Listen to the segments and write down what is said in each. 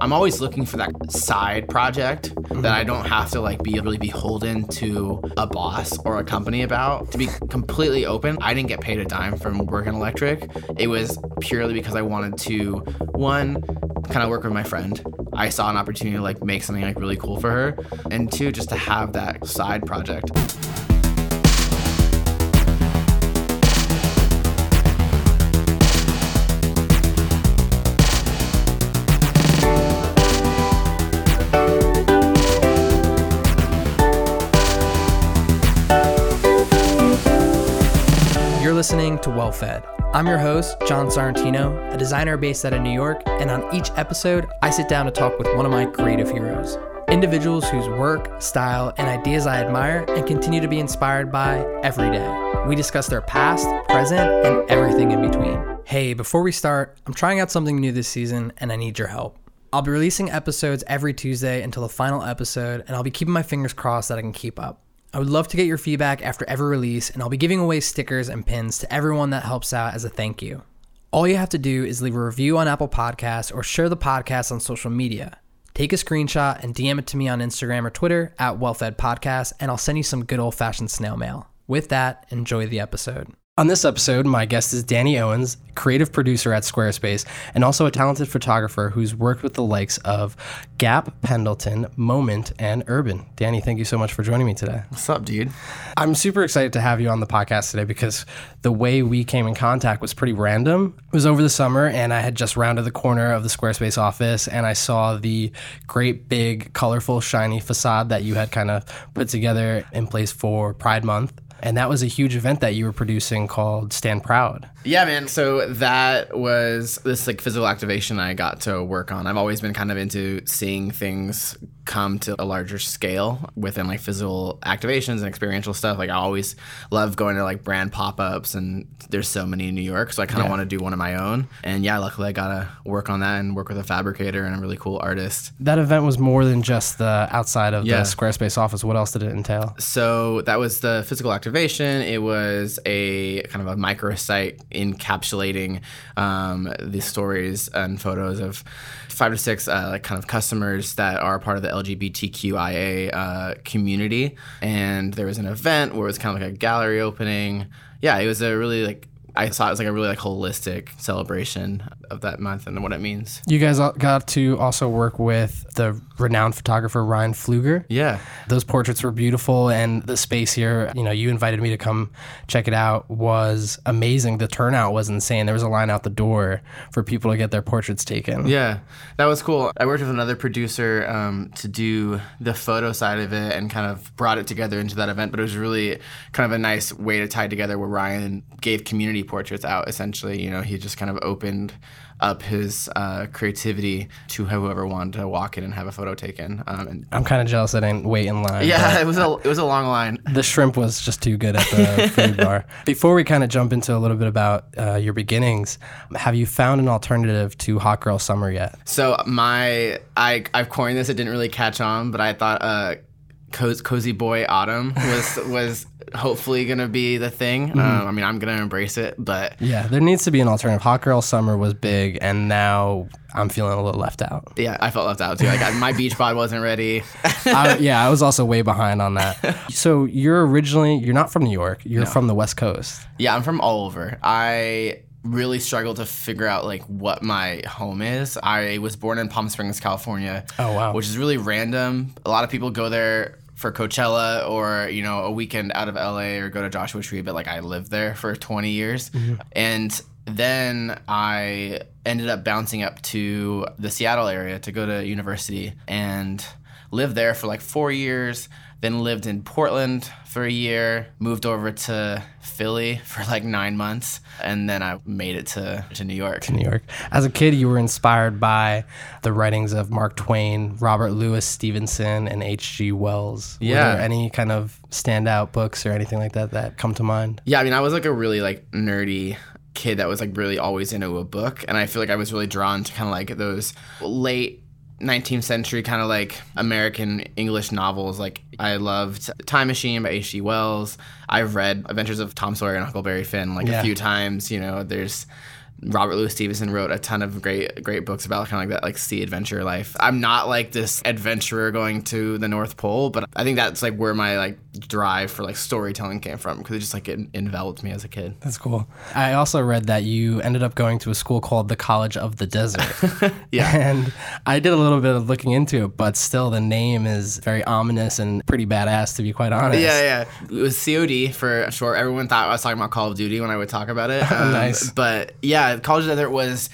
I'm always looking for that side project that I don't have to like be really beholden to a boss or a company about. To be completely open, I didn't get paid a dime from working electric. It was purely because I wanted to one kind of work with my friend. I saw an opportunity to like make something like really cool for her, and two just to have that side project. Listening to Well Fed. I'm your host, John Sarantino, a designer based out of New York, and on each episode, I sit down to talk with one of my creative heroes. Individuals whose work, style, and ideas I admire and continue to be inspired by every day. We discuss their past, present, and everything in between. Hey, before we start, I'm trying out something new this season and I need your help. I'll be releasing episodes every Tuesday until the final episode, and I'll be keeping my fingers crossed that I can keep up. I would love to get your feedback after every release, and I'll be giving away stickers and pins to everyone that helps out as a thank you. All you have to do is leave a review on Apple Podcasts or share the podcast on social media. Take a screenshot and DM it to me on Instagram or Twitter at WellFed Podcast, and I'll send you some good old fashioned snail mail. With that, enjoy the episode. On this episode, my guest is Danny Owens, creative producer at Squarespace, and also a talented photographer who's worked with the likes of Gap, Pendleton, Moment, and Urban. Danny, thank you so much for joining me today. What's up, dude? I'm super excited to have you on the podcast today because the way we came in contact was pretty random. It was over the summer, and I had just rounded the corner of the Squarespace office, and I saw the great, big, colorful, shiny facade that you had kind of put together in place for Pride Month. And that was a huge event that you were producing called Stand Proud. Yeah, man. So that was this like physical activation I got to work on. I've always been kind of into seeing things come to a larger scale within like physical activations and experiential stuff. Like I always love going to like brand pop-ups and there's so many in New York. So I kind of Yeah. want to do one of my own. And yeah, luckily I got to work on that and work with a fabricator and a really cool artist. That event was more than just the outside of Yeah. the Squarespace office. What else did it entail? So that was the physical activation. It was a kind of a microsite encapsulating um, the stories and photos of five to six uh, like kind of customers that are part of the LGBTQIA uh, community. And there was an event where it was kind of like a gallery opening. Yeah, it was a really like I saw it was like a really like holistic celebration of that month and what it means. You guys got to also work with the renowned photographer Ryan Pfluger. Yeah. Those portraits were beautiful, and the space here, you know, you invited me to come check it out, was amazing. The turnout was insane. There was a line out the door for people to get their portraits taken. Yeah, that was cool. I worked with another producer um, to do the photo side of it and kind of brought it together into that event. But it was really kind of a nice way to tie together where Ryan gave community portraits out. Essentially, you know, he just kind of opened up his uh, creativity to whoever wanted to walk in and have a photo taken. Um, and I'm kind of jealous I didn't wait in line. yeah, it was a it was a long line. The shrimp was just too good at the food bar. Before we kind of jump into a little bit about uh, your beginnings, have you found an alternative to Hot Girl Summer yet? So my I I've coined this. It didn't really catch on, but I thought uh, cozy, cozy boy autumn was was hopefully gonna be the thing. Um, I mean, I'm gonna embrace it, but Yeah, there needs to be an alternative. Hot Girl Summer was big, and now I'm feeling a little left out. yeah, I felt left out too. Like I, my beach bod wasn't ready. I, yeah, I was also way behind on that. So you're originally you're not from New York. You're from the West Coast. yeah, I'm from all over. I really struggled to figure out like what my home is. I was born in Palm Springs, California. Oh, wow. Which is really random. A lot of people go there for Coachella or you know a weekend out of LA or go to Joshua Tree, but like I lived there for 20 years, mm-hmm. and then I ended up bouncing up to the Seattle area to go to university and lived there for like four years. Then lived in Portland for a year, moved over to Philly for like nine months, and then I made it to, to New York. To New York. As a kid, you were inspired by the writings of Mark Twain, Robert Louis Stevenson, and H.G. Wells. Yeah. Were there any kind of standout books or anything like that that come to mind? Yeah, I mean, I was like a really like nerdy kid that was like really always into a book, and I feel like I was really drawn to kind of like those late 19th century kind of like American English novels. Like I loved Time Machine by H.G. Wells. I've read Adventures of Tom Sawyer and Huckleberry Finn like Yeah. a few times. You know, there's Robert Louis Stevenson wrote a ton of great great books about kind of like that like sea adventure life. I'm not like this adventurer going to the North Pole, but I think that's like where my like drive for like storytelling came from because it just like it enveloped me as a kid. That's cool. I also read that you ended up going to a school called the College of the Desert. Yeah. And I did a little bit of looking into it, but still the name is very ominous and pretty badass to be quite honest. Yeah, yeah. It was COD for short. Everyone thought I was talking about Call of Duty when I would talk about it. Um, Nice. But yeah, College of the Desert was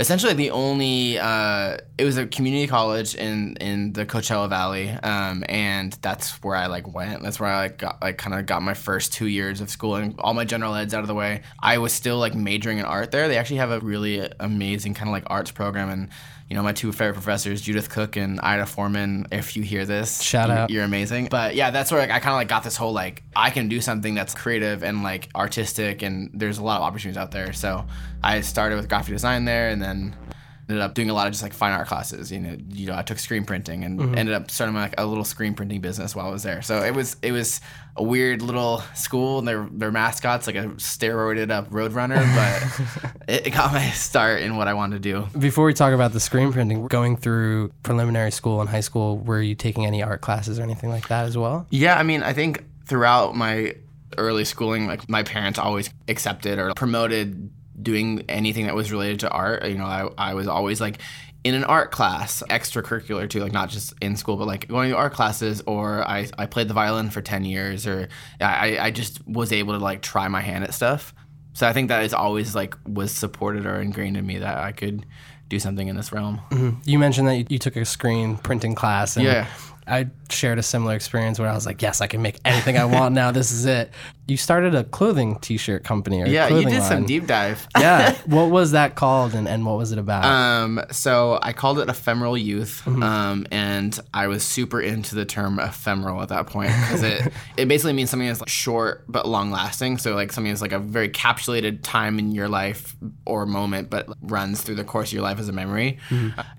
essentially the only. Uh, it was a community college in in the Coachella Valley, um, and that's where I like went. That's where I like got like kind of got my first two years of school and all my general eds out of the way. I was still like majoring in art there. They actually have a really amazing kind of like arts program and. You know, my two favorite professors, Judith Cook and Ida Foreman. If you hear this, Shout out. you're amazing. But yeah, that's where like, I kind of like got this whole like I can do something that's creative and like artistic, and there's a lot of opportunities out there. So I started with graphic design there, and then ended up doing a lot of just like fine art classes. You know, you know, I took screen printing and Mm-hmm. ended up starting like a little screen printing business while I was there. So it was it was a weird little school, and their their mascots like a steroided up roadrunner, but it, it got my start in what I wanted to do. Before we talk about the screen printing, going through preliminary school and high school, were you taking any art classes or anything like that as well? Yeah, I mean, I think throughout my early schooling, like my parents always accepted or promoted doing anything that was related to art. You know, I, I was always like in an art class, extracurricular too, like not just in school, but like going to art classes, or I, I played the violin for 10 years, or I, I just was able to like try my hand at stuff. So I think that is always like was supported or ingrained in me that I could do something in this realm. Mm-hmm. You mentioned that you, you took a screen printing class. And Yeah. I shared a similar experience where I was like, yes, I can make anything I want now. This is it. You started a clothing t shirt company or Yeah, you did some deep dive. yeah. What was that called and, and what was it about? Um, so I called it ephemeral youth, um, and I was super into the term ephemeral at that point because it it basically means something that's like short but long lasting. So like something that's like a very capsulated time in your life or moment, but runs through the course of your life as a memory.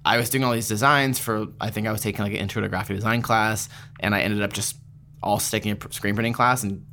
I was doing all these designs for I think I was taking like an intro to graphic design class, and I ended up just all sticking a screen printing class and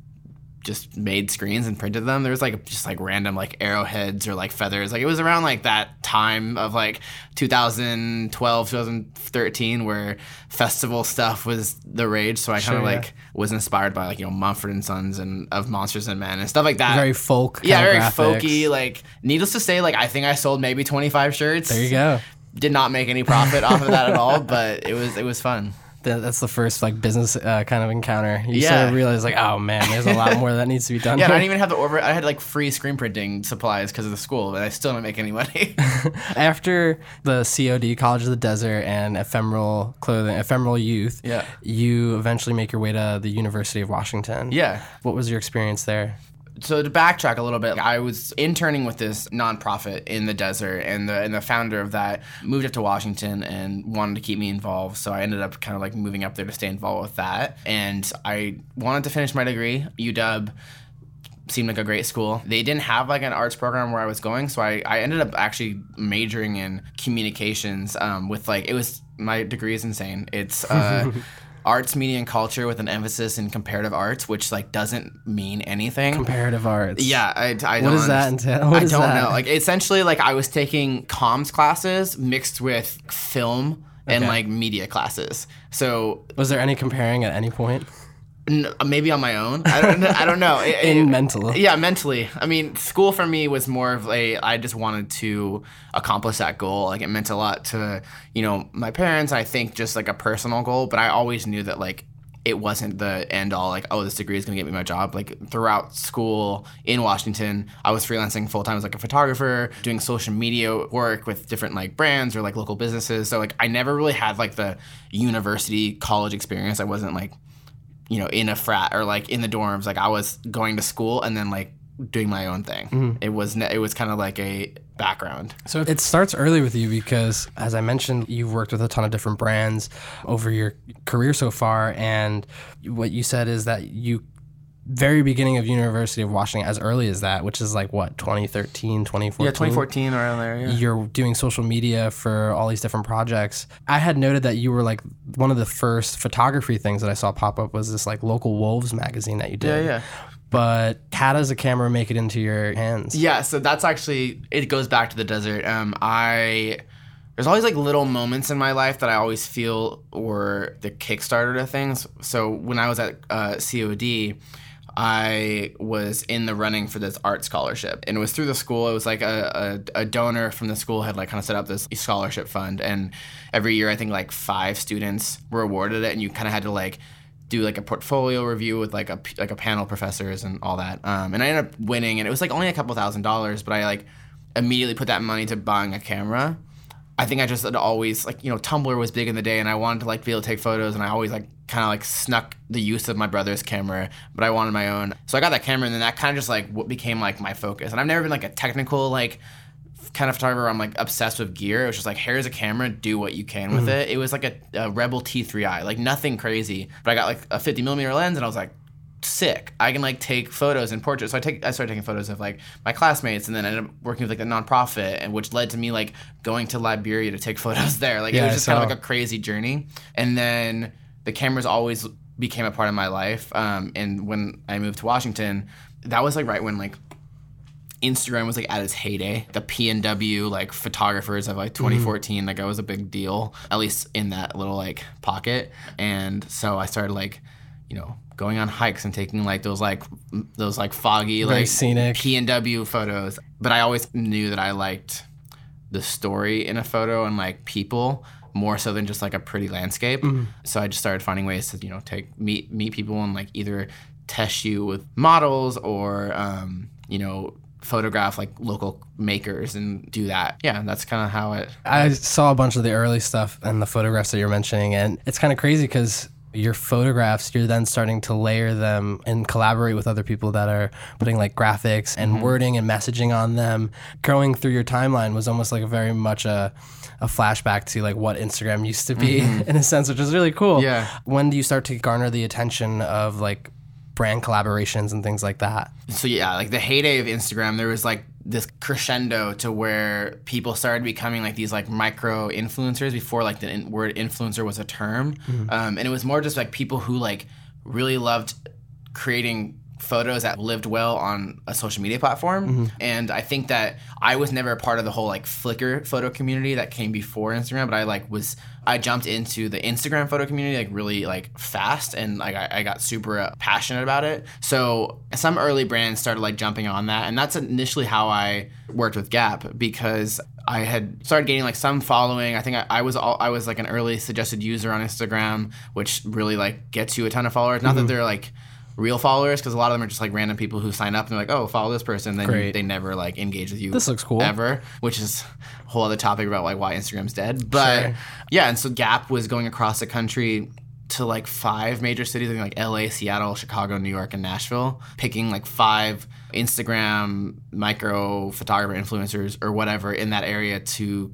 just made screens and printed them. There was like just like random like arrowheads or like feathers. Like it was around like that time of like 2012, 2013 where festival stuff was the rage. So I kind of Sure, yeah. like was inspired by like, you know, Mumford and Sons and of Monsters and Men and stuff like that. very folk. yeah, very graphics. folky. Like needless to say, like I think I sold maybe 25 shirts. There you go. Did not make any profit off of that at all, but it was it was fun. That, that's the first like business uh, kind of encounter. You sort of realize like, oh man, there's a lot more that needs to be done. Yeah, I didn't even have the order. I had like free screen printing supplies because of the school, but I still didn't make any money. After the COD, College of the Desert, and ephemeral clothing, ephemeral youth, Yeah. you eventually make your way to the University of Washington. yeah. What was your experience there? So to backtrack a little bit, I was interning with this nonprofit in the desert, and the and the founder of that moved up to Washington and wanted to keep me involved. So I ended up kind of like moving up there to stay involved with that. And I wanted to finish my degree. UW seemed like a great school. They didn't have like an arts program where I was going, so I, I ended up actually majoring in communications um, with like it was my degree is insane. It's uh, arts, media, and culture with an emphasis in comparative arts, which like doesn't mean anything. Comparative arts. Yeah, I, I What does that entail? What I don't that? know. Like essentially, like I was taking comms classes mixed with film and like media classes. So Was there any comparing at any point? N- uh, maybe on my own. I don't. know- I don't know. It- In it- mental. Yeah, mentally. I mean, school for me was more of a. I just wanted to accomplish that goal. Like it meant a lot to you know my parents. I think just like a personal goal, but I always knew that like it wasn't the end all. Like oh, this degree is gonna get me my job. Like throughout school in Washington, I was freelancing full time as like a photographer, doing social media work with different like brands or like local businesses. So like I never really had like the university college experience. I wasn't like you know, in a frat or like in the dorms. Like I was going to school and then like doing my own thing. Mm-hmm. It was ne- it was kind of like a background. So it starts early with you because, as I mentioned, you've worked with a ton of different brands over your career so far. And what you said is that you, very beginning of University of Washington, as early as that, which is like what, 2013, 2014? Yeah, 2014 around there. Yeah. You're doing social media for all these different projects. I had noted that you were like one of the first photography things that I saw pop up was this like local wolves magazine that you did. Yeah, yeah. but how does a camera make it into your hands? Yeah, so that's actually it goes back to the desert. Um, I there's always like little moments in my life that I always feel were the kickstarter to things. So when I was at uh, COD, I was in the running for this art scholarship, and it was through the school. It was like a, a, a donor from the school had like kind of set up this scholarship fund, and every year I think like five students were awarded it, and you kind of had to like do like a portfolio review with like a like a panel of professors and all that. Um, and I ended up winning, and it was like only a couple thousand dollars, but I like immediately put that money to buying a camera. I think I just had always like you know Tumblr was big in the day, and I wanted to like be able to take photos, and I always like kind of like snuck the use of my brother's camera, but I wanted my own. So I got that camera, and then that kind of just like what became like my focus. And I've never been like a technical like kind of photographer. I'm like obsessed with gear. It was just like here's a camera, do what you can with mm-hmm. it. It was like a, a Rebel T3i, like nothing crazy, but I got like a 50 millimeter lens, and I was like sick. I can like take photos and portraits. So I take I started taking photos of like my classmates and then I ended up working with like a nonprofit and which led to me like going to Liberia to take photos there. Like it was just kind of like a crazy journey. And then the cameras always became a part of my life. Um, and when I moved to Washington, that was like right when like Instagram was like at its heyday. The PNW like photographers of like 2014, like I was a big deal, at least in that little like pocket. And so I started like, you know, going on hikes and taking like those like those like foggy Very like scenic. P and W photos. But I always knew that I liked the story in a photo and like people more so than just like a pretty landscape. So I just started finding ways to you know take meet meet people and like either test you with models or um, you know photograph like local makers and do that. Yeah, that's kind of how it. I saw a bunch of the early stuff and the photographs that you're mentioning, and it's kind of crazy because your photographs, you're then starting to layer them and collaborate with other people that are putting like graphics and mm-hmm. wording and messaging on them. Going through your timeline was almost like a very much a a flashback to like what Instagram used to be mm-hmm. in a sense, which is really cool. Yeah. When do you start to garner the attention of like brand collaborations and things like that? so yeah, like the heyday of Instagram, there was like this crescendo to where people started becoming like these like micro influencers before like the in- word influencer was a term, um, and it was more just like people who like really loved creating photos that lived well on a social media platform and i think that i was never a part of the whole like flickr photo community that came before instagram but i like was i jumped into the instagram photo community like really like fast and like i, I got super uh, passionate about it so some early brands started like jumping on that and that's initially how i worked with gap because I had started gaining like some following. I think I, I was all, I was like an early suggested user on Instagram, which really like gets you a ton of followers. Not that they're like real followers, because a lot of them are just like random people who sign up and they're like, oh, follow this person. Then you- they never like engage with you. This looks cool. Ever, which is a whole other topic about like why Instagram's dead. But Sure. yeah, and so Gap was going across the country to like five major cities, like LA, Seattle, Chicago, New York, and Nashville, picking like five Instagram micro photographer influencers or whatever in that area to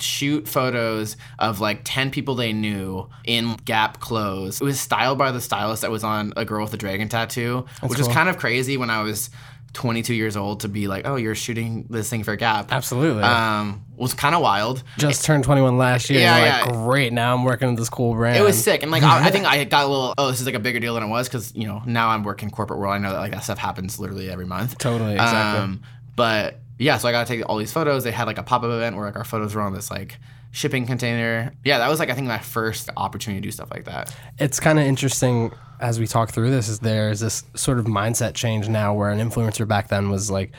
shoot photos of like 10 people they knew in Gap clothes. It was styled by the stylist that was on A Girl with a Dragon Tattoo, which was kind of crazy when I was 22 years old to be like, oh, you're shooting this thing for Gap. Absolutely. Um, was kind of wild. Just turned 21 last year. Yeah, Yeah, great. Now I'm working with this cool brand. It was sick, and like I, I think I got a little. Oh, this is like a bigger deal than it was because you know now I'm working corporate world. I know that like that stuff happens literally every month. Totally, exactly. Um, but yeah, so I got to take all these photos. They had like a pop up event where like our photos were on this like shipping container. Yeah, that was like I think my first opportunity to do stuff like that. it's kind of interesting as we talk through this is there's this sort of mindset change now where an influencer back then was like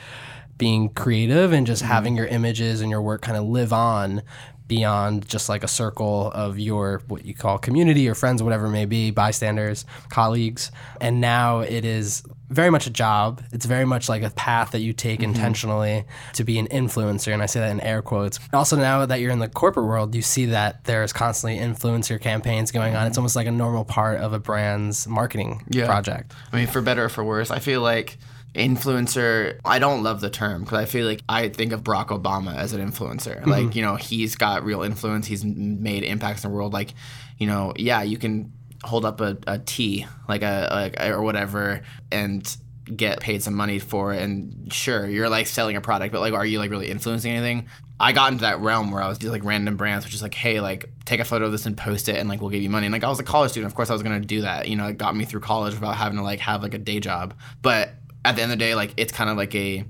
being creative and just mm-hmm. having your images and your work kind of live on beyond just like a circle of your what you call community or friends whatever it may be bystanders colleagues. And now it is very much a job. It's very much like a path that you take mm-hmm. intentionally to be an influencer and i say that in air quotes. Also now that you're in the corporate world you see that there's constantly influencer campaigns going on. It's mm-hmm. almost like a normal part of a brand's marketing Yeah. project. I mean, for better or for worse, I feel like influencer. I don't love the term because I feel like I think of Barack Obama as an influencer. Mm-hmm. Like, you know, he's got real influence. He's made impacts in the world. Like, you know, yeah, you can hold up a, a tea, like a like or whatever, and get paid some money for it and sure you're like selling a product but like are you like really influencing anything i got into that realm where i was just like random brands which is like hey like take a photo of this and post it and like we'll give you money and like i was a college student of course i was gonna do that you know it got me through college without having to like have like a day job but at the end of the day like it's kind of like a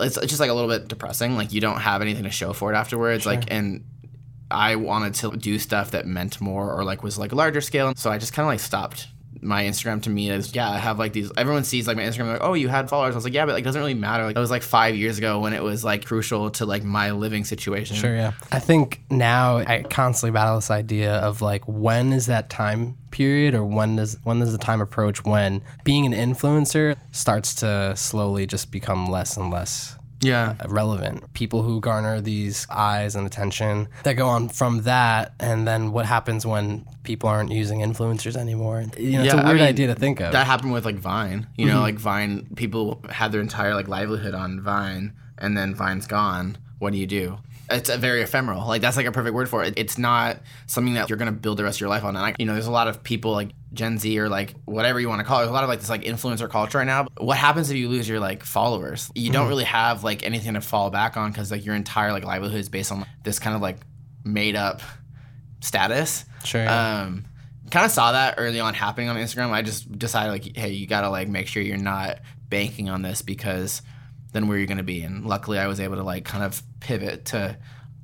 it's just like a little bit depressing like you don't have anything to show for it afterwards like and I wanted to do stuff that meant more or like was like larger scale. So I just kind of like stopped my Instagram to me is yeah, I have like these. Everyone sees like my Instagram like oh you had followers. I was like yeah, but like doesn't really matter. Like it was like five years ago when it was like crucial to like my living situation. Sure, yeah. I think now I constantly battle this idea of like when is that time period or when does when does the time approach when being an influencer starts to slowly just become less and less Yeah. relevant. People who garner these eyes and attention that go on from that, and then what happens when people aren't using influencers anymore? You know, it's Yeah, a I weird mean, idea to think of. That happened with like Vine. You Mm-hmm. know, like Vine, people had their entire like livelihood on Vine, and then Vine's gone. What do you do? It's a very ephemeral. Like that's like a perfect word for it. It's not something that you're gonna build the rest of your life on. And I, you know, there's a lot of people like Gen Z or like whatever you want to call it. There's a lot of like this like influencer culture right now. What happens if you lose your like followers? You Mm-hmm. don't really have like anything to fall back on because like your entire like livelihood is based on this kind of like made up status. Sure, yeah. Um, kind of saw that early on happening on Instagram. I just decided like, hey, you gotta like make sure you're not banking on this because then where you're gonna be. And luckily, I was able to like kind of pivot to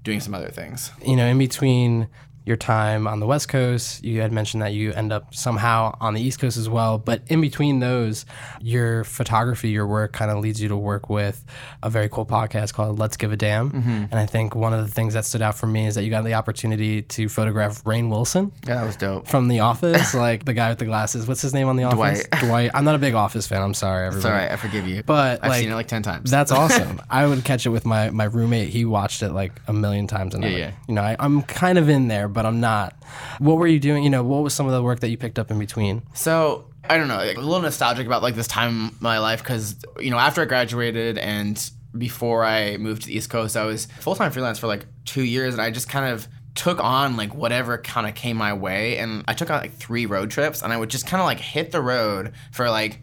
doing some other things. you know, in between your time on the West Coast, you had mentioned that you end up somehow on the East Coast as well. But in between those, your photography, your work kind of leads you to work with a very cool podcast called Let's Give a Damn. Mm-hmm. And I think one of the things that stood out for me is that you got the opportunity to photograph Rainn Wilson Yeah, that was dope. from The Office, like the guy with the glasses. What's his name on The Office? Dwight. Dwight. I'm not a big Office fan. I'm sorry, everybody. It's all right. I forgive you. But I've like, seen it like ten times. that's awesome. I would catch it with my my roommate. He watched it like a million times, and Yeah, yeah. you know, I, I'm kind of in there, but I'm not. What were you doing? You know, what was some of the work that you picked up in between? So I don't know, like, a little nostalgic about like this time in my life because you know after I graduated and before I moved to the East Coast, I was full time freelance for like two years, and I just kind of took on like whatever kind of came my way, and I took on like three road trips, and I would just kind of like hit the road for like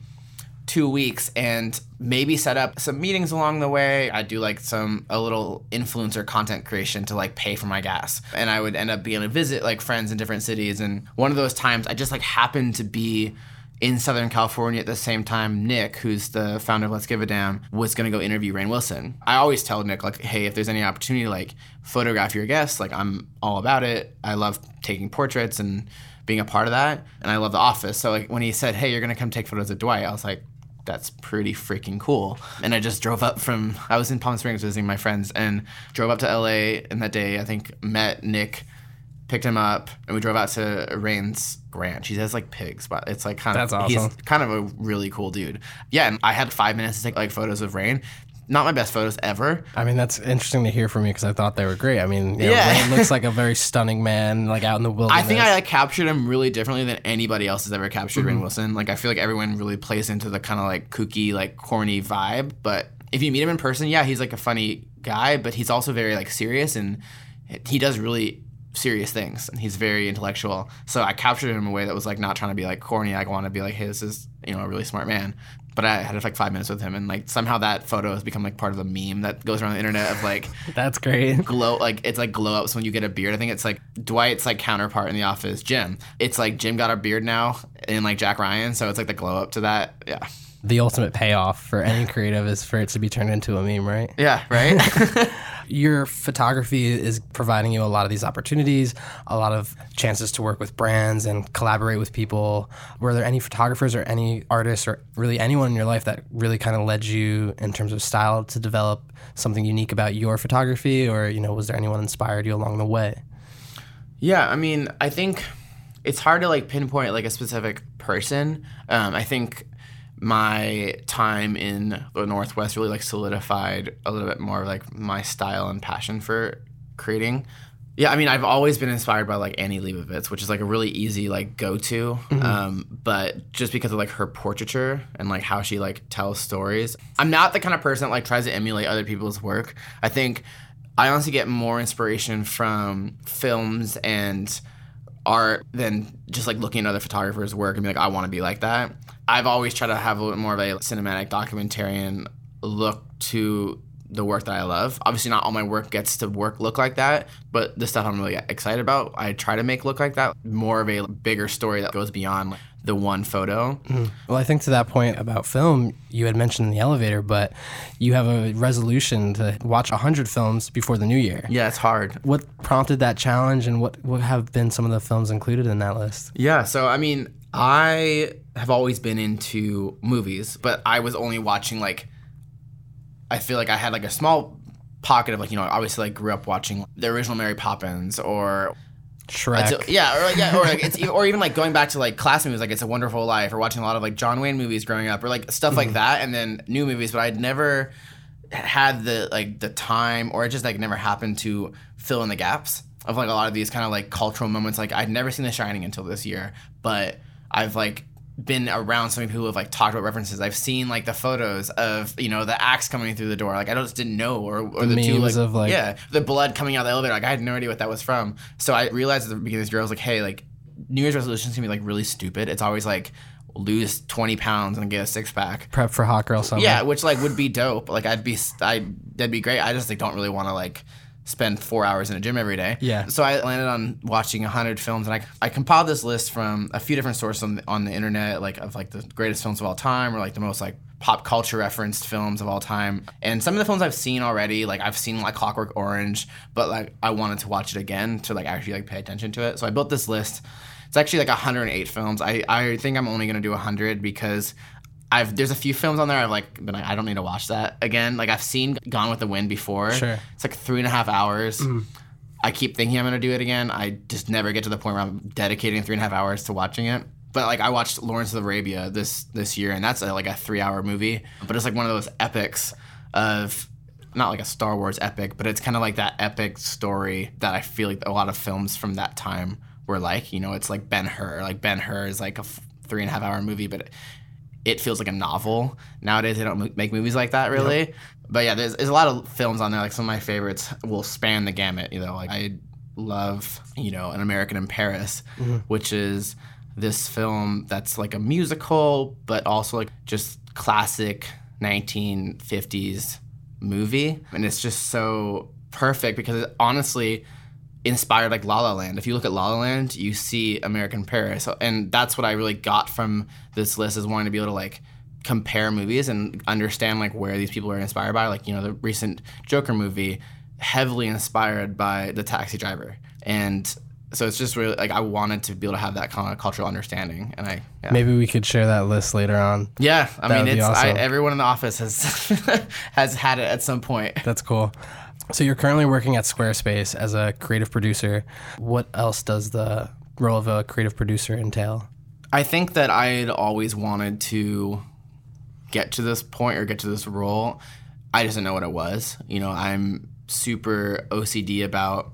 two weeks and maybe set up some meetings along the way. I'd do like some a little influencer content creation to like pay for my gas. And I would end up being able to visit like friends in different cities. And one of those times I just like happened to be in Southern California at the same time Nick, who's the founder of Let's Give a Damn, was gonna go interview Rainn Wilson. I always tell Nick, like, hey, if there's any opportunity to like photograph your guests, like I'm all about it. I love taking portraits and being a part of that. And I love the office. So like when he said, Hey, you're gonna come take photos of Dwight, I was like, that's pretty freaking cool. And I just drove up from, I was in Palm Springs visiting my friends and drove up to LA. And that day, I think, met Nick, picked him up, and we drove out to Rainn's ranch. He has like pigs, but it's like kind of, That's he's kind of a really cool dude. Yeah. And I had five minutes to take like photos of Rainn. Not my best photos ever. I mean, that's interesting to hear from you because I thought they were great. I mean, you know, Yeah. Rainn looks like a very stunning man, like out in the wilderness. I think I like captured him really differently than anybody else has ever captured Rainn mm-hmm. Wilson. Like I feel like everyone really plays into the kind of like kooky, like corny vibe. But if you meet him in person, yeah, he's like a funny guy, but he's also very like serious and he does really serious things and he's very intellectual. So I captured him in a way that was like not trying to be like corny. I want to be like, hey, this is you know a really smart man. But I had like five minutes with him, and like somehow that photo has become like part of a meme that goes around the internet of like that's great. glow like it's like glow ups when you get a beard. I think it's like Dwight's like counterpart in the office, Jim. It's like Jim got a beard now in like Jack Ryan, so it's like the glow up to that. Yeah. The ultimate payoff for any creative is for it to be turned into a meme, right? Yeah, right? your photography is providing you a lot of these opportunities, a lot of chances to work with brands and collaborate with people. Were there any photographers or any artists or really anyone in your life that really kind of led you in terms of style to develop something unique about your photography or you know was there anyone inspired you along the way? yeah, I mean, I think it's hard to like pinpoint like a specific person. Um, I think my time in the Northwest really like solidified a little bit more like my style and passion for creating. Yeah, I mean, I've always been inspired by like Annie Leibovitz, which is like a really easy like go to. Um, but just because of like her portraiture and like how she like tells stories, I'm not the kind of person that like tries to emulate other people's work. I think I honestly get more inspiration from films and art than just like looking at other photographers' work and be like, I want to be like that. I've always tried to have a little more of a cinematic documentarian look to the work that I love. Obviously, not all my work gets to work look like that, but the stuff I'm really excited about, I try to make look like that. More of a bigger story that goes beyond like, the one photo. Mm-hmm. Well, I think to that point about film, you had mentioned in the elevator, but you have a resolution to watch 100 films before the new year. Yeah, it's hard. What prompted that challenge and what, what have been some of the films included in that list? Yeah, so I mean, I have always been into movies, but I was only watching like I feel like I had like a small pocket of like, you know, obviously like grew up watching the original Mary Poppins or Shrek. It's yeah, or like, yeah, or like it's or even like going back to like class movies, like It's a Wonderful Life, or watching a lot of like John Wayne movies growing up, or like stuff like mm-hmm. that, and then new movies. But I'd never had the like the time, or it just like never happened to fill in the gaps of like a lot of these kind of like cultural moments. Like I'd never seen The Shining until this year, but I've like been around so many people who have like talked about references. I've seen like the photos of you know the axe coming through the door. Like I just didn't know, or or the, two like, of, like- yeah the blood coming out of the elevator. Like I had no idea what that was from. So I realized at the beginning of this year, I was like, hey, like New Year's resolutions can be like really stupid. It's always like lose 20 pounds and get a six pack. Prep for Hot Girl Summer. Yeah, which like would be dope. Like I'd be, I that'd be great. I just like don't really want to like spend four hours in a gym every day. Yeah. So I landed on watching hundred films, and I, I compiled this list from a few different sources on the, on the internet, like of like the greatest films of all time, or like the most like pop culture referenced films of all time. And some of the films I've seen already, like I've seen like Clockwork Orange, but like I wanted to watch it again to like actually like pay attention to it. So I built this list. It's actually like 108 films. I, I think I'm only gonna do 100 because I've there's a few films on there I've like been like I don't need to watch that again. Like I've seen Gone with the Wind before. Sure. It's like three and a half hours. Mm. I keep thinking I'm gonna do it again. I just never get to the point where I'm dedicating three and a half hours to watching it. But like I watched Lawrence of Arabia this this year, and that's a, like a three hour movie. But it's like one of those epics of not like a Star Wars epic, but it's kind of like that epic story that I feel like a lot of films from that time were like. You know, it's like Ben Hur. Like Ben Hur is like a f- three and a half hour movie, but it feels like a novel. Nowadays, they don't make movies like that really. But yeah, there's, there's a lot of films on there. Like some of my favorites will span the gamut. You know, like I love you know An American in Paris, mm-hmm. which is this film that's like a musical, but also like just classic 1950s movie, and it's just so perfect because it honestly inspired like La La Land. If you look at La La Land, you see American Paris, and that's what I really got from this list is wanting to be able to like compare movies and understand like where these people are inspired by. Like you know the recent Joker movie, heavily inspired by The Taxi Driver, and so it's just really like I wanted to be able to have that kind of cultural understanding, and I yeah. Maybe we could share that list later on. Yeah, I That mean, it's I, everyone in the office has has had it at some point. That's cool. So you're currently working at Squarespace as a creative producer. What else does the role of a creative producer entail? I think that I'd always wanted to get to this point or get to this role. I just didn't know what it was. You know, I'm super OCD about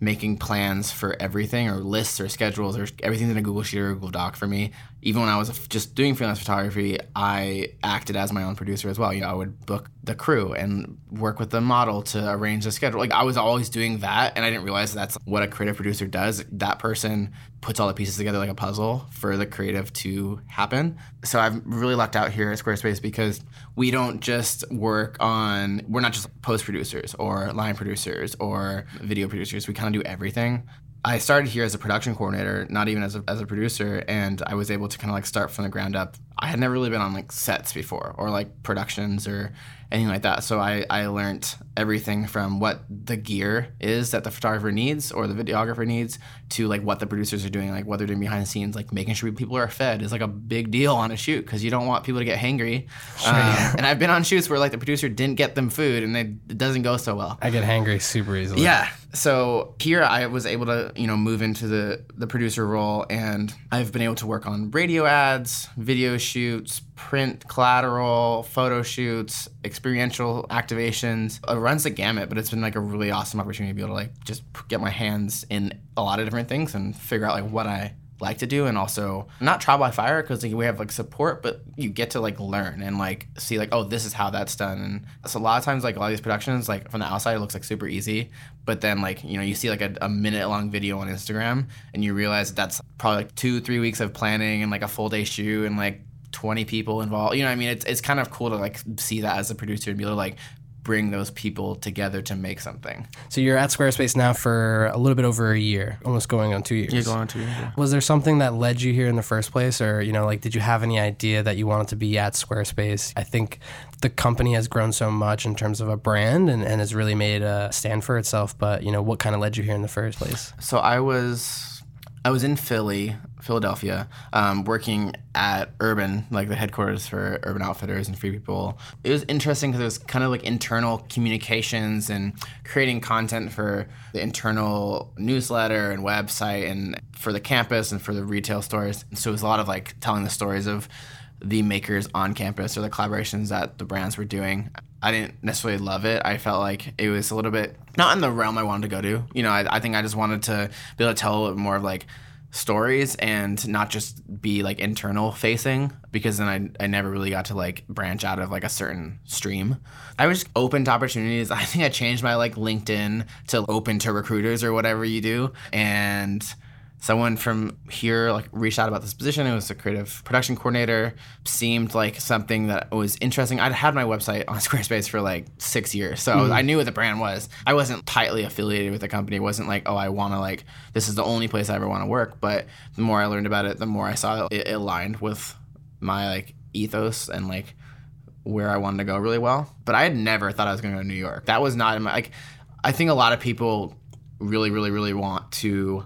making plans for everything or lists or schedules or everything's in a Google Sheet or Google Doc for me. Even when I was just doing freelance photography, I acted as my own producer as well. You know, I would book the crew and work with the model to arrange the schedule. Like I was always doing that and I didn't realize that's what a creative producer does. That person puts all the pieces together like a puzzle for the creative to happen. So I've really lucked out here at Squarespace because we don't just work on we're not just post producers or line producers or video producers. We kind of do everything. I started here as a production coordinator, not even as a, as a producer, and I was able to kind of like start from the ground up. I had never really been on like sets before or like productions or anything like that. So I, I learned everything from what the gear is that the photographer needs or the videographer needs to like what the producers are doing, like what they're doing behind the scenes, like making sure people are fed is like a big deal on a shoot because you don't want people to get hangry. Um, and I've been on shoots where like the producer didn't get them food and they, it doesn't go so well. I get hangry super easily. Yeah. So here I was able to, you know, move into the the producer role and I've been able to work on radio ads, video shoots, print collateral, photo shoots, experiential activations. It runs the gamut, but it's been like a really awesome opportunity to be able to like just get my hands in a lot of different things and figure out like what I like to do and also not trial by fire because like, we have like support but you get to like learn and like see like oh this is how that's done and so a lot of times like a lot of these productions like from the outside it looks like super easy but then like you know you see like a, a minute long video on instagram and you realize that's probably like two three weeks of planning and like a full day shoot and like 20 people involved you know what i mean it's, it's kind of cool to like see that as a producer and be able to like bring those people together to make something. So you're at Squarespace now for a little bit over a year, almost going on two years. You're going on two years. Yeah. Was there something that led you here in the first place, or you know, like, did you have any idea that you wanted to be at Squarespace? I think the company has grown so much in terms of a brand and, and has really made a stand for itself. But you know, what kind of led you here in the first place? So I was I was in Philly, Philadelphia, um, working at Urban, like the headquarters for Urban Outfitters and Free People. It was interesting because it was kind of like internal communications and creating content for the internal newsletter and website and for the campus and for the retail stores. And So it was a lot of like telling the stories of the makers on campus or the collaborations that the brands were doing. I didn't necessarily love it. I felt like it was a little bit not in the realm I wanted to go to. You know, I, I think I just wanted to be able to tell more of like stories and not just be like internal facing because then I, I never really got to like branch out of like a certain stream. I was open to opportunities. I think I changed my like LinkedIn to open to recruiters or whatever you do. And someone from here like reached out about this position. It was a creative production coordinator. Seemed like something that was interesting. I'd had my website on Squarespace for like six years, so mm. I knew what the brand was. I wasn't tightly affiliated with the company. It wasn't like, oh, I want to like this is the only place I ever want to work. But the more I learned about it, the more I saw it, it aligned with my like ethos and like where I wanted to go really well. But I had never thought I was going to go to New York. That was not in my like. I think a lot of people really, really, really want to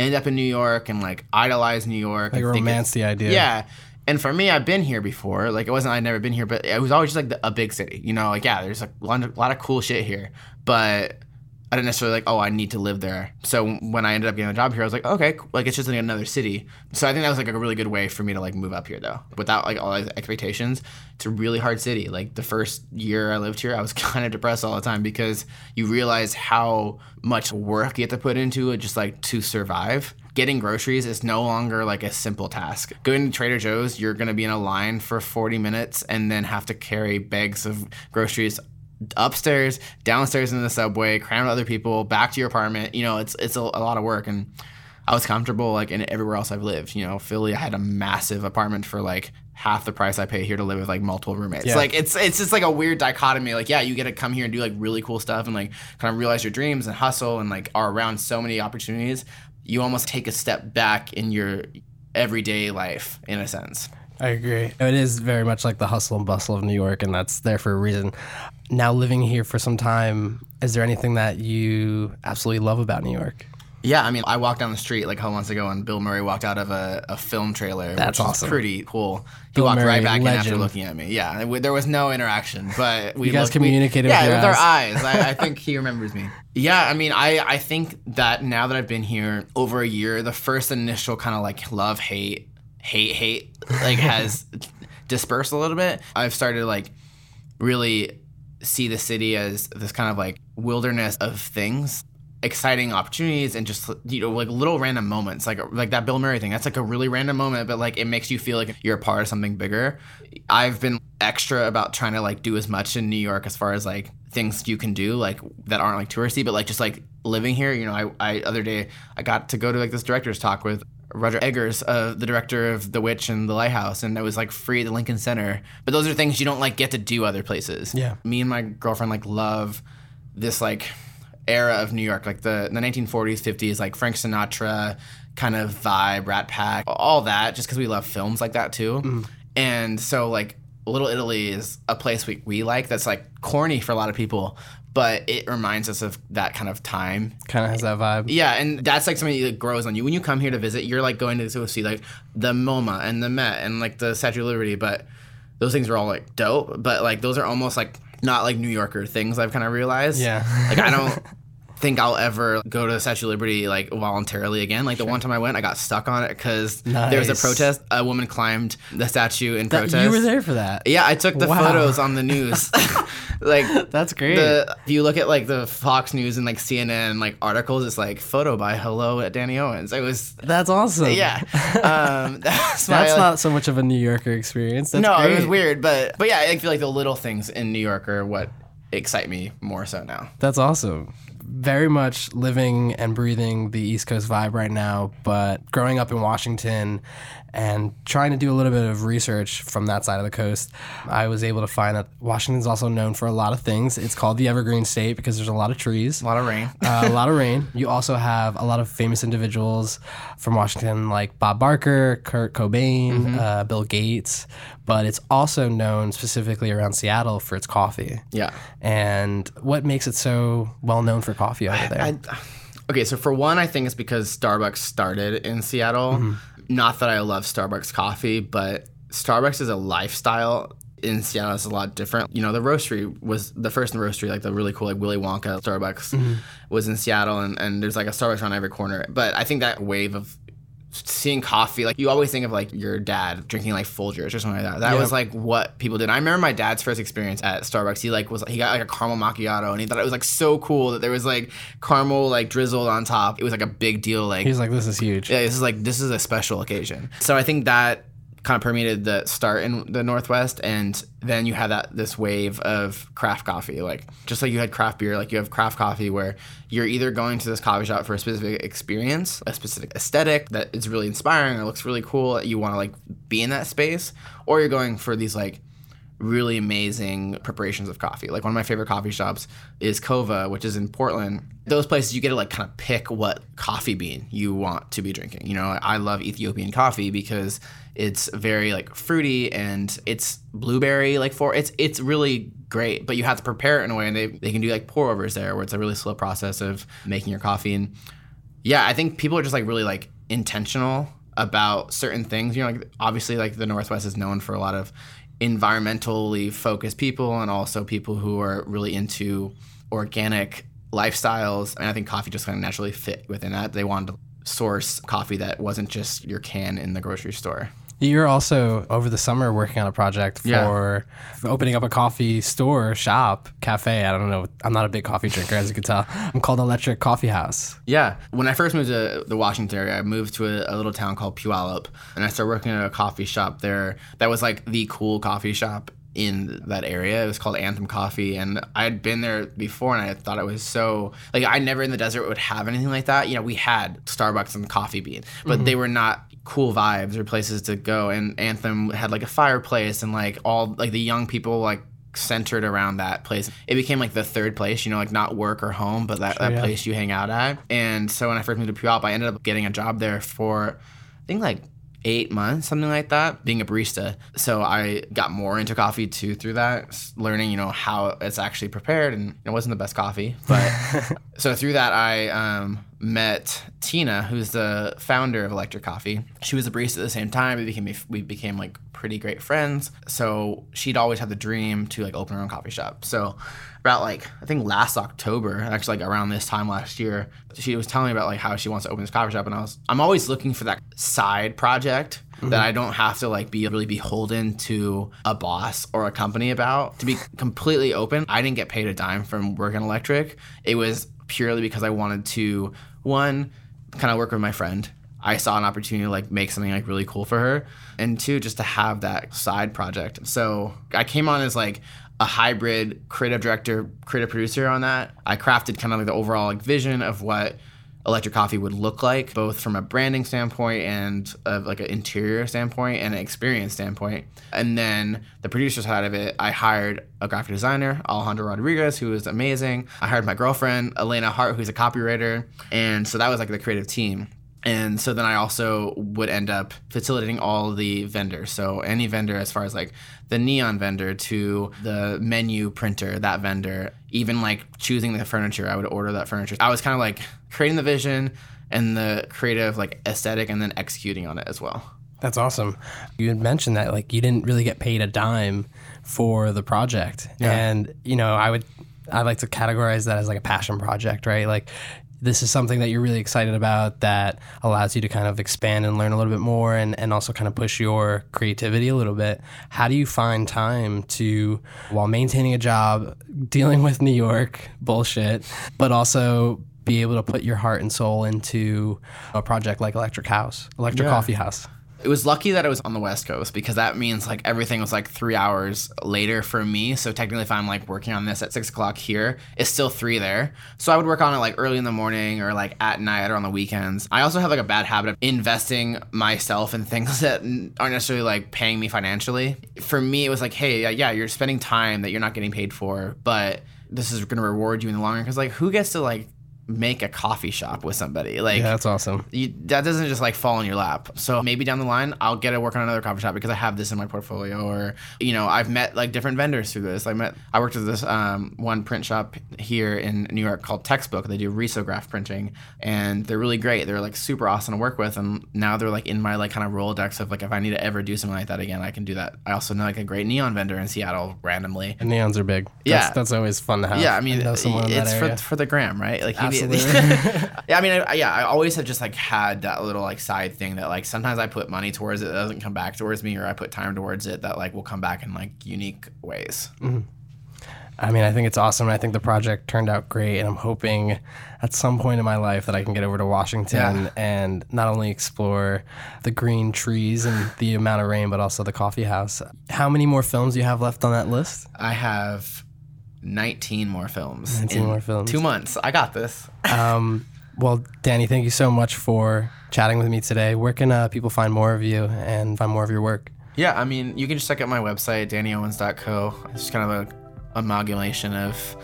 end up in New York and like idolize New York. Like romance the idea. Yeah. And for me, I've been here before. Like it wasn't I'd never been here, but it was always just like the, a big city. You know, like yeah, there's like a lot, of, a lot of cool shit here, but I didn't necessarily like, oh, I need to live there. So when I ended up getting a job here, I was like, okay, like it's just like another city. So I think that was like a really good way for me to like move up here though, without like all these expectations. It's a really hard city. Like the first year I lived here, I was kind of depressed all the time because you realize how much work you have to put into it just like to survive getting groceries is no longer like a simple task. Going to Trader Joe's, you're going to be in a line for 40 minutes and then have to carry bags of groceries upstairs, downstairs in the subway, cram with other people, back to your apartment. You know, it's it's a, a lot of work and I was comfortable like in everywhere else I've lived. You know, Philly, I had a massive apartment for like half the price I pay here to live with like multiple roommates. Yeah. Like it's it's just like a weird dichotomy. Like yeah, you get to come here and do like really cool stuff and like kind of realize your dreams and hustle and like are around so many opportunities you almost take a step back in your everyday life in a sense. I agree. It is very much like the hustle and bustle of New York, and that's there for a reason. Now, living here for some time, is there anything that you absolutely love about New York? Yeah, I mean, I walked down the street like a couple months ago, and Bill Murray walked out of a, a film trailer. That's which awesome. pretty cool. He Bill walked Murray, right back legend. in after looking at me. Yeah, there was no interaction, but we you guys looked, communicated. We, yeah, with, with our eyes. I, I, think he remembers me. Yeah, I mean, I I think that now that I've been here over a year, the first initial kind of like love hate hate hate like has dispersed a little bit. I've started to like really see the city as this kind of like wilderness of things exciting opportunities and just you know like little random moments like like that Bill Murray thing. That's like a really random moment but like it makes you feel like you're a part of something bigger. I've been extra about trying to like do as much in New York as far as like things you can do like that aren't like touristy but like just like living here. You know I, I other day I got to go to like this director's talk with Roger Eggers, uh, the director of The Witch and The Lighthouse, and it was like free at the Lincoln Center. But those are things you don't like get to do other places. Yeah. Me and my girlfriend like love this like era of New York, like the, the 1940s, 50s, like Frank Sinatra kind of vibe, Rat Pack, all that, just because we love films like that too. Mm. And so, like, Little Italy is a place we, we like that's like corny for a lot of people, but it reminds us of that kind of time. Kind of has that vibe. Yeah, and that's like something that grows on you. When you come here to visit, you're like going to see like the MoMA and the Met and like the Statue of Liberty, but those things are all like dope, but like those are almost like not like New Yorker things I've kind of realized. Yeah. like I don't think I'll ever go to the Statue of Liberty like voluntarily again. Like the one time I went, I got stuck on it because there was a protest. A woman climbed the statue in That- protest. you were there for that. Yeah, I took the Wow. photos on the news. like That's great. the if you look at like the Fox News and like CNN like articles, it's like photo by hello at Danny Owens. It was That's awesome. yeah. Um, that's That's not so much of a New Yorker experience. That's no, great. it was weird, but but yeah, I feel like the little things in New York are what excite me more so now. That's awesome. Very much living and breathing the East Coast vibe right now, but growing up in Washington and trying to do a little bit of research from that side of the coast, I was able to find that Washington's also known for a lot of things. It's called the Evergreen State because there's a lot of trees. A lot of rain. uh, a lot of rain. You also have a lot of famous individuals from Washington, like Bob Barker, Kurt Cobain, uh, Bill Gates. But it's also known specifically around Seattle for its coffee. yeah. And what makes it so well known for coffee over there? I, okay, so for one, I think it's because Starbucks started in Seattle. Not that I love Starbucks coffee, but Starbucks is a lifestyle. In Seattle, it's a lot different. You know, the roastery was the first roastery, like the really cool, like Willy Wonka Starbucks mm-hmm. was in Seattle, and, and there's like a Starbucks around every corner. But I think that wave of seeing coffee, like you always think of like your dad drinking like Folgers or something like that. That was like what people did. I remember my dad's first experience at Starbucks. He like was he got like a caramel macchiato and he thought it was like so cool that there was like caramel like drizzled on top. It was like a big deal. Like He's like, this is huge. yeah, this is like this is a special occasion. So I think that kind of permeated the start in the Northwest, and then you had that this wave of craft coffee, like just like you had craft beer, like you have craft coffee where you're either going to this coffee shop for a specific experience, a specific aesthetic that is really inspiring or looks really cool, you want to like be in that space, or you're going for these like really amazing preparations of coffee. Like one of my favorite coffee shops is Coava, which is in Portland. Those places you get to like kind of pick what coffee bean you want to be drinking. You know, I love Ethiopian coffee because it's very like fruity and it's blueberry like for it's it's really great, but you have to prepare it in a way and they, they can do like pour overs there where it's a really slow process of making your coffee and yeah, I think people are just like really like intentional about certain things. You know, like obviously like the Northwest is known for a lot of environmentally focused people and also people who are really into organic lifestyles. And I think coffee just kind of naturally fit within that. They wanted to source coffee that wasn't just your can in the grocery store. You're also over the summer working on a project for, Yeah. opening up a coffee store, shop, cafe. I don't know. I'm not a big coffee drinker, as you can tell. I'm called Electric Coffee House. Yeah. When I first moved to the Washington area, I moved to a, a little town called Puyallup, and I started working at a coffee shop there. That was like the cool coffee shop in that area. It was called Anthem Coffee, and I had been there before, and I thought it was so like I never in the desert would have anything like that. You know, we had Starbucks and Coffee Bean, but mm-hmm. they were not cool vibes or places to go. And Anthem had like a fireplace and like all like the young people like centered around that place. It became like the third place, you know, like not work or home, but that, that yeah. place you hang out at. And so when I first moved to Puyallup, I ended up getting a job there for I think like eight months, something like that, being a barista. So I got more into coffee too through that, learning, you know, how it's actually prepared. And it wasn't the best coffee, but so through that, I um, met Tina, who's the founder of Electric Coffee. She was a barista at the same time. We became we became like pretty great friends. So she'd always had the dream to like open her own coffee shop. So about like I think last October, actually like around this time last year, she was telling me about like how she wants to open this coffee shop, and I was I'm always looking for that side project that mm-hmm. I don't have to like be really beholden to a boss or a company about. To be completely open, I didn't get paid a dime from working electric. It was purely because I wanted to one kind of work with my friend. I saw an opportunity to like make something like really cool for her, and two just to have that side project. So I came on as like a hybrid creative director, creative producer on that. I crafted kind of like the overall like vision of what electric coffee would look like both from a branding standpoint and of like an interior standpoint and an experience standpoint. And then the producer side of it i hired a graphic designer alejandro rodriguez who was amazing. I hired my girlfriend elena hart who's a copywriter. And so that was like the creative team and so then I also would end up facilitating all the vendors. So any vendor, as far as like the neon vendor to the menu printer, that vendor, even like choosing the furniture, I would order that furniture. I was kind of like creating the vision and the creative like aesthetic, and then executing on it as well. That's awesome. You had mentioned that like you didn't really get paid a dime for the project, and you know I would I like to categorize that as like a passion project, right? Like this is something that you're really excited about that allows you to kind of expand and learn a little bit more and, and also kind of push your creativity a little bit. How do you find time to, while maintaining a job, dealing with New York bullshit, but also be able to put your heart and soul into a project like Electric House, Electric Yeah. Coffee House? It was lucky that it was on the West Coast because that means like everything was like three hours later for me. So technically, if I'm like working on this at six o'clock here, it's still three there. So I would work on it like early in the morning or like at night or on the weekends. I also have like a bad habit of investing myself in things that aren't necessarily like paying me financially. For me, it was like, hey, yeah, you're spending time that you're not getting paid for, but this is going to reward you in the long run. Because like, who gets to like make a coffee shop with somebody? Like, Yeah, that's awesome. you, that doesn't just like fall in your lap. So maybe down the line, I'll get to work on another coffee shop because I have this in my portfolio. Or you know, I've met like different vendors through this. I met, I worked with this um, one print shop here in New York called Textbook. They do risograph printing, and they're really great. They're like super awesome to work with, and now they're like in my like kind of rolodex of like if I need to ever do something like that again, I can do that. I also know like a great neon vendor in Seattle randomly. And neons are big. That's, Yeah. that's always fun to have. Yeah, I mean, someone it's for for the gram, right? Like, need- Absolutely. yeah, I mean, I, yeah, I always have just like had that little like side thing that like sometimes I put money towards it that doesn't come back towards me, or I put time towards it that like will come back in like unique ways. Mm-hmm. I mean, I think it's awesome. I think the project turned out great, and I'm hoping at some point in my life that I can get over to Washington Yeah. and not only explore the green trees and the amount of rain, but also the coffee house. How many more films do you have left on that list? I have 19 more films. 19 in more films. Two months. I got this. Um, well, Danny, thank you so much for chatting with me today. Where can uh, people find more of you and find more of your work? Yeah, I mean, you can just check out my website, dannyowens.co. It's just kind of a amalgamation of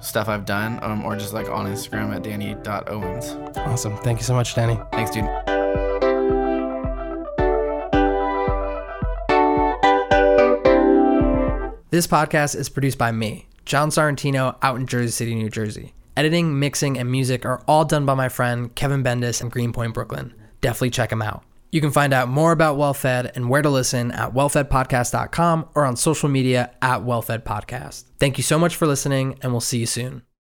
stuff I've done, um, or just like on Instagram at danny.owens. Awesome. Thank you so much, Danny. Thanks, dude. This podcast is produced by me, John Sorrentino, out in Jersey City, New Jersey. Editing, mixing, and music are all done by my friend Kevin Bendis in Greenpoint, Brooklyn. Definitely check him out. You can find out more about WellFed and where to listen at wellfedpodcast.com or on social media at WellFedPodcast. Thank you so much for listening, and we'll see you soon.